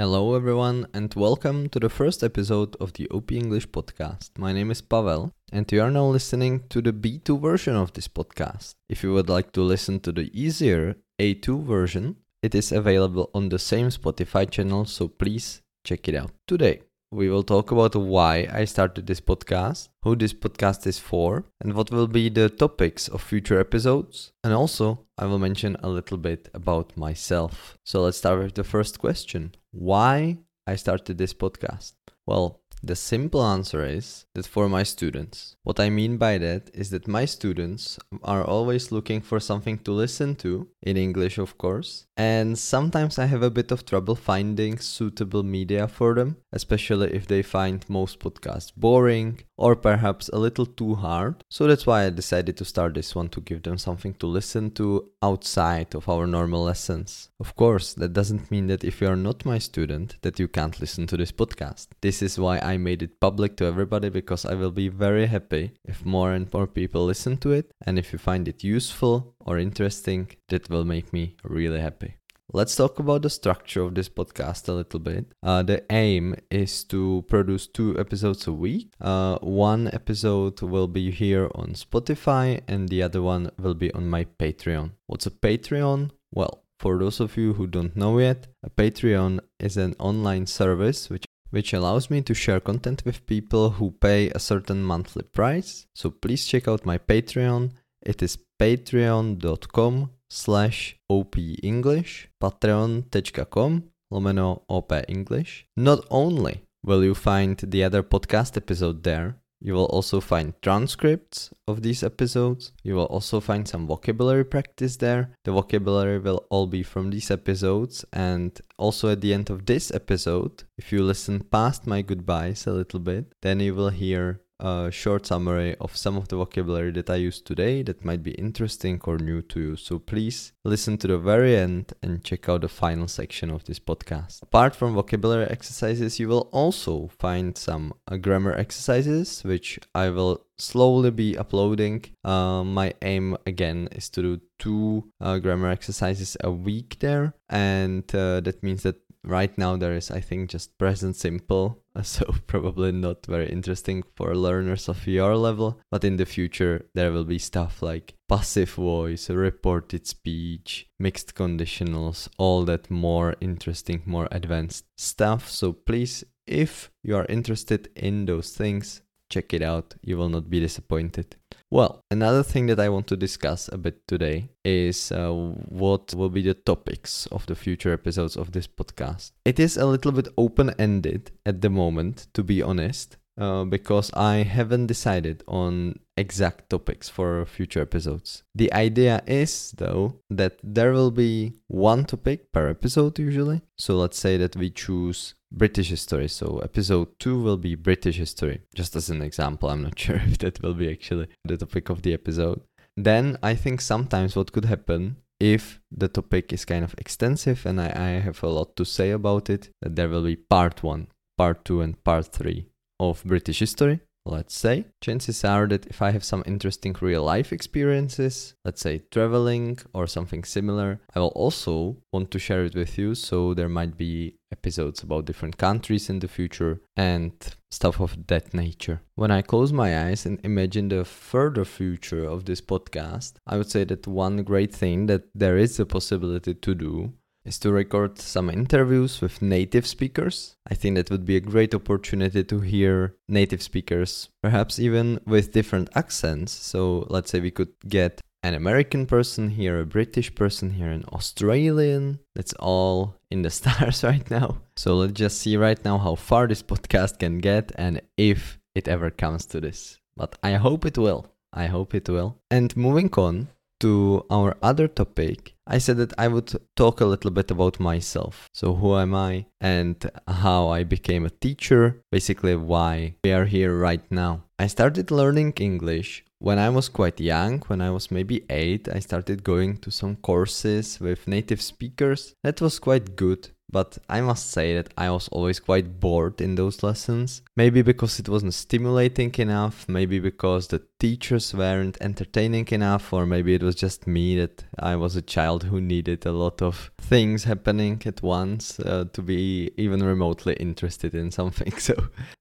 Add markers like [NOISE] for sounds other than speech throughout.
Hello, everyone, and welcome to the first episode of the Openglish podcast. My name is Pavel, and you are now listening to the B2 version of this podcast. If you would like to listen to the easier A2 version, it is available on the same Spotify channel, so please check it out. Today, we will talk about why I started this podcast, who this podcast is for, and what will be the topics of future episodes. And also, I will mention a little bit about myself. So let's start with the first question Why I started this podcast? Well, the simple answer is that for my students. What I mean by that is that my students are always looking for something to listen to, in English, of course, and sometimes I have a bit of trouble finding suitable media for them, especially if they find most podcasts boring or perhaps a little too hard. So that's why I decided to start this one to give them something to listen to outside of our normal lessons. Of course, that doesn't mean that if you are not my student that you can't listen to this podcast. This is why I made it public to everybody because I will be very happy if more and more people listen to it and if you find it useful or interesting, that will make me really happy. Let's talk about the structure of this podcast a little bit. Uh, the aim is to produce two episodes a week. Uh, one episode will be here on Spotify, and the other one will be on my Patreon. What's a Patreon? Well, for those of you who don't know yet, a Patreon is an online service which which allows me to share content with people who pay a certain monthly price. So please check out my Patreon. It is patreon.com slash openglish, patreon.com lomeno openglish. Not only will you find the other podcast episode there, you will also find transcripts of these episodes. You will also find some vocabulary practice there. The vocabulary will all be from these episodes. And also at the end of this episode, if you listen past my goodbyes a little bit, then you will hear a short summary of some of the vocabulary that I used today that might be interesting or new to you. So please listen to the very end and check out the final section of this podcast. Apart from vocabulary exercises, you will also find some uh, grammar exercises, which I will slowly be uploading. Uh, my aim again is to do two uh, grammar exercises a week there, and uh, that means that right now there is i think just present simple [LAUGHS] so probably not very interesting for learners of your level. But in the future there will be stuff like passive voice reported speech mixed conditionals all that more interesting more advanced stuff. So please if you are interested in those things check it out. You will not be disappointed well, another thing that I want to discuss a bit today is uh, what will be the topics of the future episodes of this podcast. It is a little bit open ended at the moment, to be honest, uh, because I haven't decided on exact topics for future episodes. The idea is, though, that there will be one topic per episode usually. So let's say that we choose British history. So episode 2 will be British history. Just as an example, I'm not [LAUGHS] sure if that will be actually the topic of the episode. Then I think sometimes what could happen if the topic is kind of extensive and I, I have a lot to say about it, that there will be part 1, part 2 and part 3 of British history let's say, chances are that if I have some interesting real life experiences, let's say traveling or something similar, I will also want to share it with you. So there might be episodes about different countries in the future and stuff of that nature. When I close my eyes and imagine the further future of this podcast, I would say that one great thing that there is a possibility to do is to record some interviews with native speakers. I think that would be a great opportunity to hear native speakers, perhaps even with different accents. So let's say we could get an American person here, a British person here, an Australian. That's all in the [LAUGHS] stars right now. So let's just see right now how far this podcast can get and if it ever comes to this. But I hope it will. I hope it will. And moving on, to our other topic, I said that I would talk a little bit about myself. So, who am I and how I became a teacher, basically, why we are here right now. I started learning English when I was quite young, when I was maybe eight, I started going to some courses with native speakers. That was quite good, but I must say that I was always quite bored in those lessons. Maybe because it wasn't stimulating enough, maybe because the teachers weren't entertaining enough, or maybe it was just me that I was a child who needed a lot of things happening at once uh, to be even remotely interested in [LAUGHS] something. So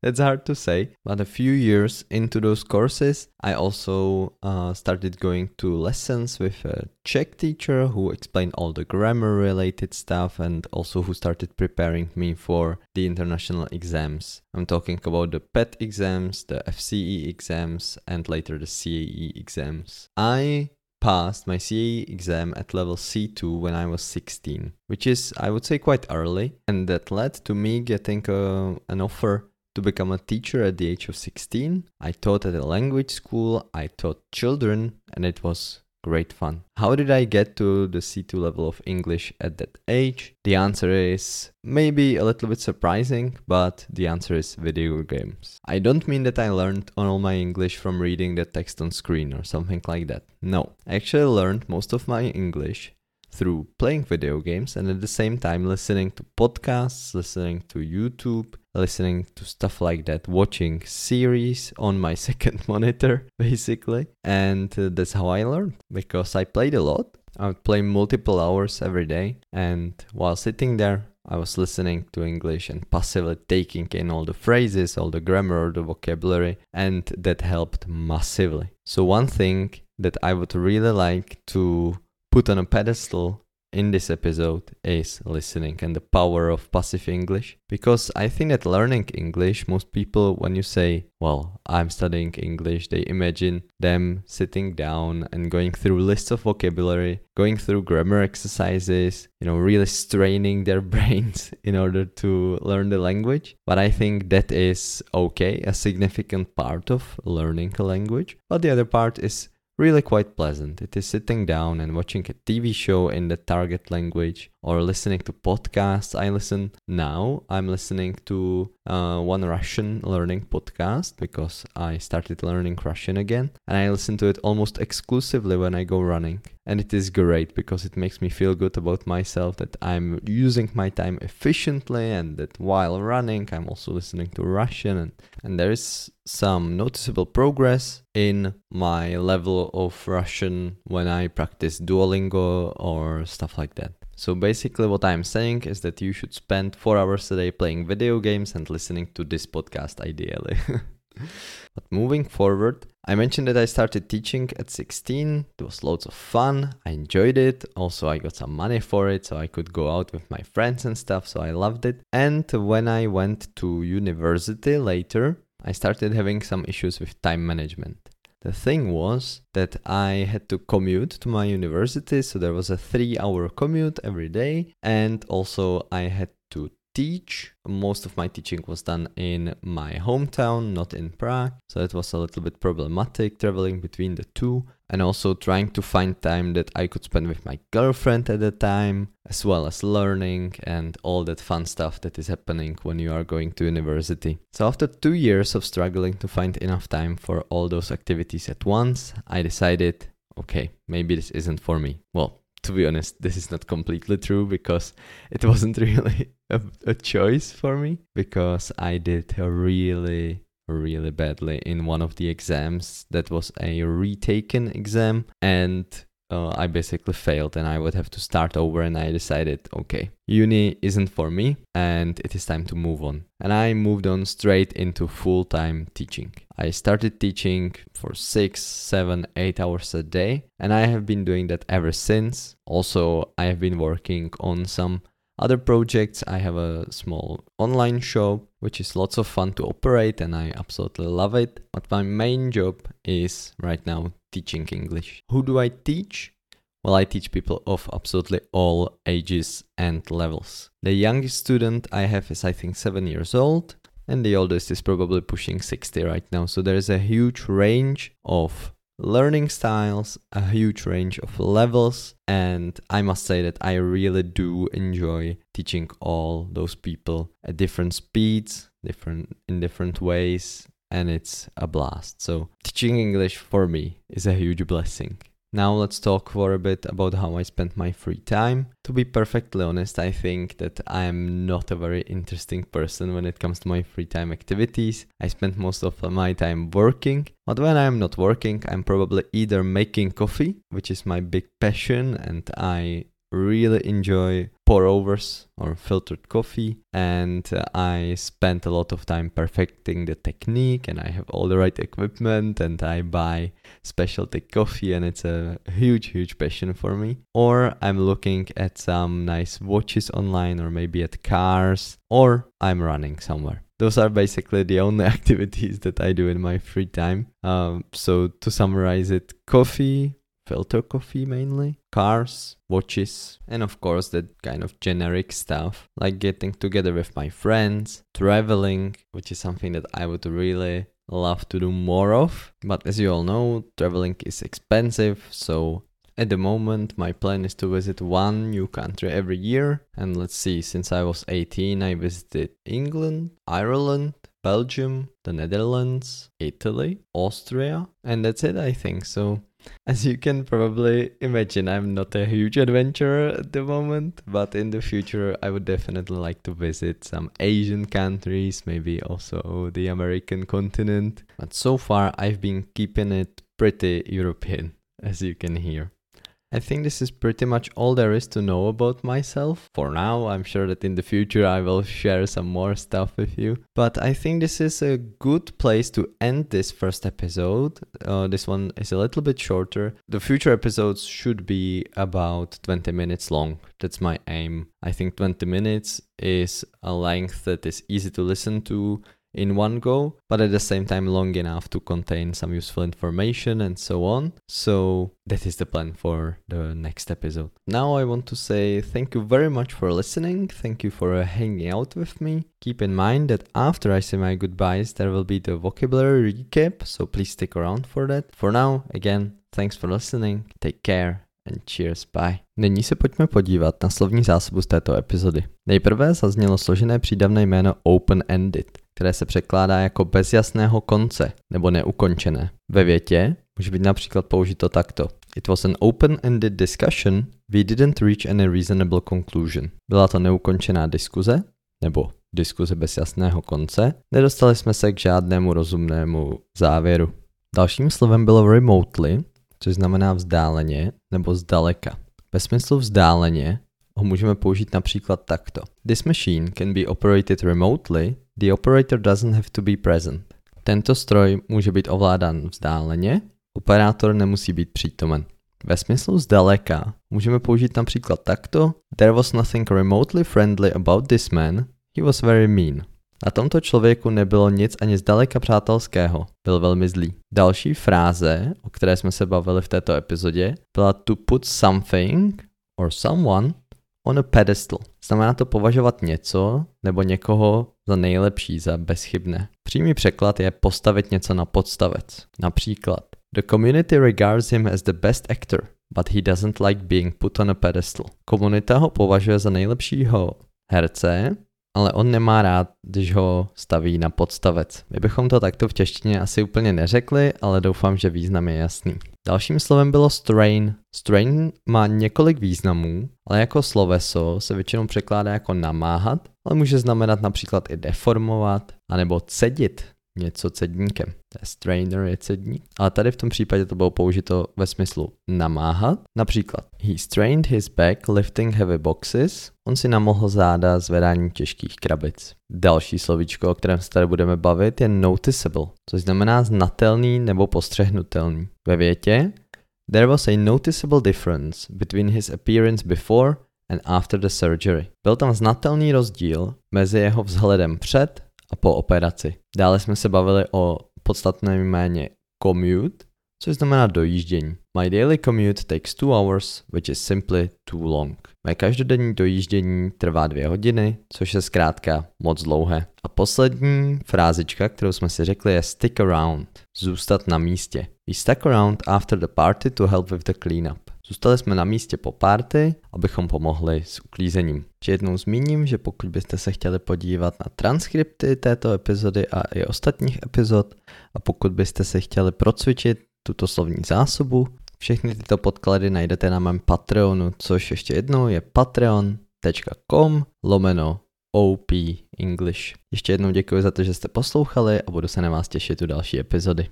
that's hard to say. But a few years into those courses, I also uh, started going to lessons with a Czech teacher who explained all the grammar related stuff and also who started preparing me for the international exams. I'm talking about the PET exams, the FCE exams, and later the CAE exams. I passed my CAE exam at level C2 when I was 16, which is, I would say, quite early, and that led to me getting a, uh, an offer to become a teacher at the age of 16. I taught at a language school, I taught children, and it was great fun. How did I get to the C2 level of English at that age? The answer is maybe a little bit surprising, but the answer is video games. I don't mean that I learned all my English from reading the text on screen or something like that. No, I actually learned most of my English through playing video games and at the same time listening to podcasts, listening to YouTube, listening to stuff like that, watching series on my [LAUGHS] second monitor, basically. And uh, that's how I learned because I played a lot. I would play multiple hours every day, and while sitting there, I was listening to English and passively taking in all the phrases, all the grammar, the vocabulary, and that helped massively. So, one thing that I would really like to put on a pedestal in this episode is listening and the power of passive English. Because I think that learning English, most people, when you say, well, I'm studying English, they imagine them sitting down and going through lists of vocabulary, going through grammar exercises, you know, really straining their [LAUGHS] brains in order to learn the language. But I think that is okay, a significant part of learning a language. But the other part is really quite pleasant. It is sitting down and watching a TV show in the target language or listening to podcasts. I listen now. I'm listening to uh, one Russian learning podcast because I started learning Russian again, and I listen to it almost exclusively when I go running. And it is great because it makes me feel good about myself that I'm using my time efficiently and that while running, I'm also listening to Russian. And, and there is some noticeable progress in my level of Russian when I practice Duolingo or stuff like that. So basically, what I'm saying is that you should spend four hours a day playing video games and listening to this podcast, ideally. [LAUGHS] but moving forward, I mentioned that I started teaching at 16. It was loads of fun. I enjoyed it. Also, I got some money for it, so I could go out with my friends and stuff. So I loved it. And when I went to university later, I started having some issues with time management. The thing was that I had to commute to my university, so there was a three hour commute every day, and also I had to teach. Most of my teaching was done in my hometown, not in Prague. So it was a little bit problematic traveling between the two and also trying to find time that I could spend with my girlfriend at the time, as well as learning and all that fun stuff that is happening when you are going to university. So after 2 years of struggling to find enough time for all those activities at once, I decided, okay, maybe this isn't for me. Well, to be honest, this is not completely true because [LAUGHS] it wasn't [LAUGHS] really a, a choice for me because I did a really really badly in one of the exams that was a retaken exam. And uh, I basically failed and I would have to start over and I decided okay uni isn't for me and it is time to move on. And I moved on straight into full-time teaching. I started teaching for six seven eight hours a day and I have been doing that ever since. Also I have been working on some other projects, I have a small online shop, which is lots of fun to operate and I absolutely love it. But my main job is right now teaching English. Who do I teach? Well, I teach people of absolutely all ages and levels. The youngest student I have is, I think, seven years old, and the oldest is probably pushing 60 right now. So there is a huge range of learning styles, a huge range of levels, and I must say that I really do enjoy teaching all those people at different speeds, different in different ways, and it's a blast. So teaching English for me is a huge blessing. Now let's talk for a bit about how I spend my free time. To be perfectly honest, I think that I am not a very interesting person when it comes to my free time activities. I spend most of my time working, but when I am not working, I'm probably either making coffee, which is my big passion, and I really enjoy pour overs or filtered coffee and uh, I spent a lot of time perfecting the technique and I have all the right equipment and I buy specialty coffee and it's a huge huge passion for me or I'm looking at some nice watches online or maybe at cars or I'm running somewhere those are basically the only [LAUGHS] activities that I do in my free time. Um, so to summarize it, coffee, filter coffee mainly, cars, watches, and of course that kind of generic stuff like getting together with my friends, traveling, which is something that I would really love to do more of. But as you all know, traveling is expensive, so at the moment, my plan is to visit one new country every year. And let's see, since I was 18, I visited England, Ireland, Belgium, the Netherlands, Italy, Austria, and that's it, I think. So as you can probably imagine, I'm not a huge adventurer at the moment, but in the future, I would definitely like to visit some Asian countries, maybe also the American continent. But so far, I've been keeping it pretty European, as you can hear. I think this is pretty much all there is to know about myself. For now, I'm sure that in the future I will share some more stuff with you. But I think this is a good place to end this first episode. Uh, this one is a little bit shorter. The future episodes should be about 20 minutes long. That's my aim. I think 20 minutes is a length that is easy to listen to in one go, but at the same time long enough to contain some useful information and so on. So that is the plan for the next episode. Now I want to say thank you very much for listening. Thank you for uh, hanging out with me. Keep in mind that after I say my goodbyes, there will be the vocabulary recap, so please stick around for that. For now, again, thanks for listening. Take care and cheers, bye. Nyní se pojďme podívat na slovní zásobu z této epizody. Nejprve zaznělo složené přídavné jméno open-ended které se překládá jako bez jasného konce nebo neukončené. Ve větě může být například použito takto. It was an open-ended discussion, we didn't reach any reasonable conclusion. Byla to neukončená diskuze, nebo diskuze bez jasného konce, nedostali jsme se k žádnému rozumnému závěru. Dalším slovem bylo remotely, což znamená vzdáleně nebo zdaleka. Ve smyslu vzdáleně ho můžeme použít například takto. This machine can be operated remotely The operator doesn't have to be present. Tento stroj může být ovládán vzdáleně, operátor nemusí být přítomen. Ve smyslu zdaleka můžeme použít například takto There was nothing remotely friendly about this man, he was very mean. Na tomto člověku nebylo nic ani zdaleka přátelského, byl velmi zlý. Další fráze, o které jsme se bavili v této epizodě, byla to put something or someone on a pedestal. Znamená to považovat něco nebo někoho za nejlepší, za bezchybné. Přímý překlad je postavit něco na podstavec. Například The community regards him as the best actor, but he doesn't like being put on a pedestal. Komunita ho považuje za nejlepšího herce, ale on nemá rád, když ho staví na podstavec. My bychom to takto v češtině asi úplně neřekli, ale doufám, že význam je jasný. Dalším slovem bylo strain. Strain má několik významů, ale jako sloveso se většinou překládá jako namáhat, ale může znamenat například i deformovat, anebo cedit něco cedníkem. Strainer je cedník. Ale tady v tom případě to bylo použito ve smyslu namáhat. Například He strained his back lifting heavy boxes. On si namohl záda zvedáním těžkých krabic. Další slovíčko, o kterém se tady budeme bavit, je noticeable, což znamená znatelný nebo postřehnutelný. Ve větě There was a noticeable difference between his appearance before and after the surgery. Byl tam znatelný rozdíl mezi jeho vzhledem před a po operaci. Dále jsme se bavili o podstatném jméně commute, což znamená dojíždění. My daily commute takes two hours, which is simply too long. Mé každodenní dojíždění trvá dvě hodiny, což je zkrátka moc dlouhé. A poslední frázička, kterou jsme si řekli, je stick around, zůstat na místě. We stuck around after the party to help with the cleanup. Zůstali jsme na místě po party, abychom pomohli s uklízením. Ještě jednou zmíním, že pokud byste se chtěli podívat na transkripty této epizody a i ostatních epizod a pokud byste se chtěli procvičit tuto slovní zásobu, Všechny tyto podklady najdete na mém Patreonu, což ještě jednou je patreon.com lomeno OP English. Ještě jednou děkuji za to, že jste poslouchali a budu se na vás těšit u další epizody.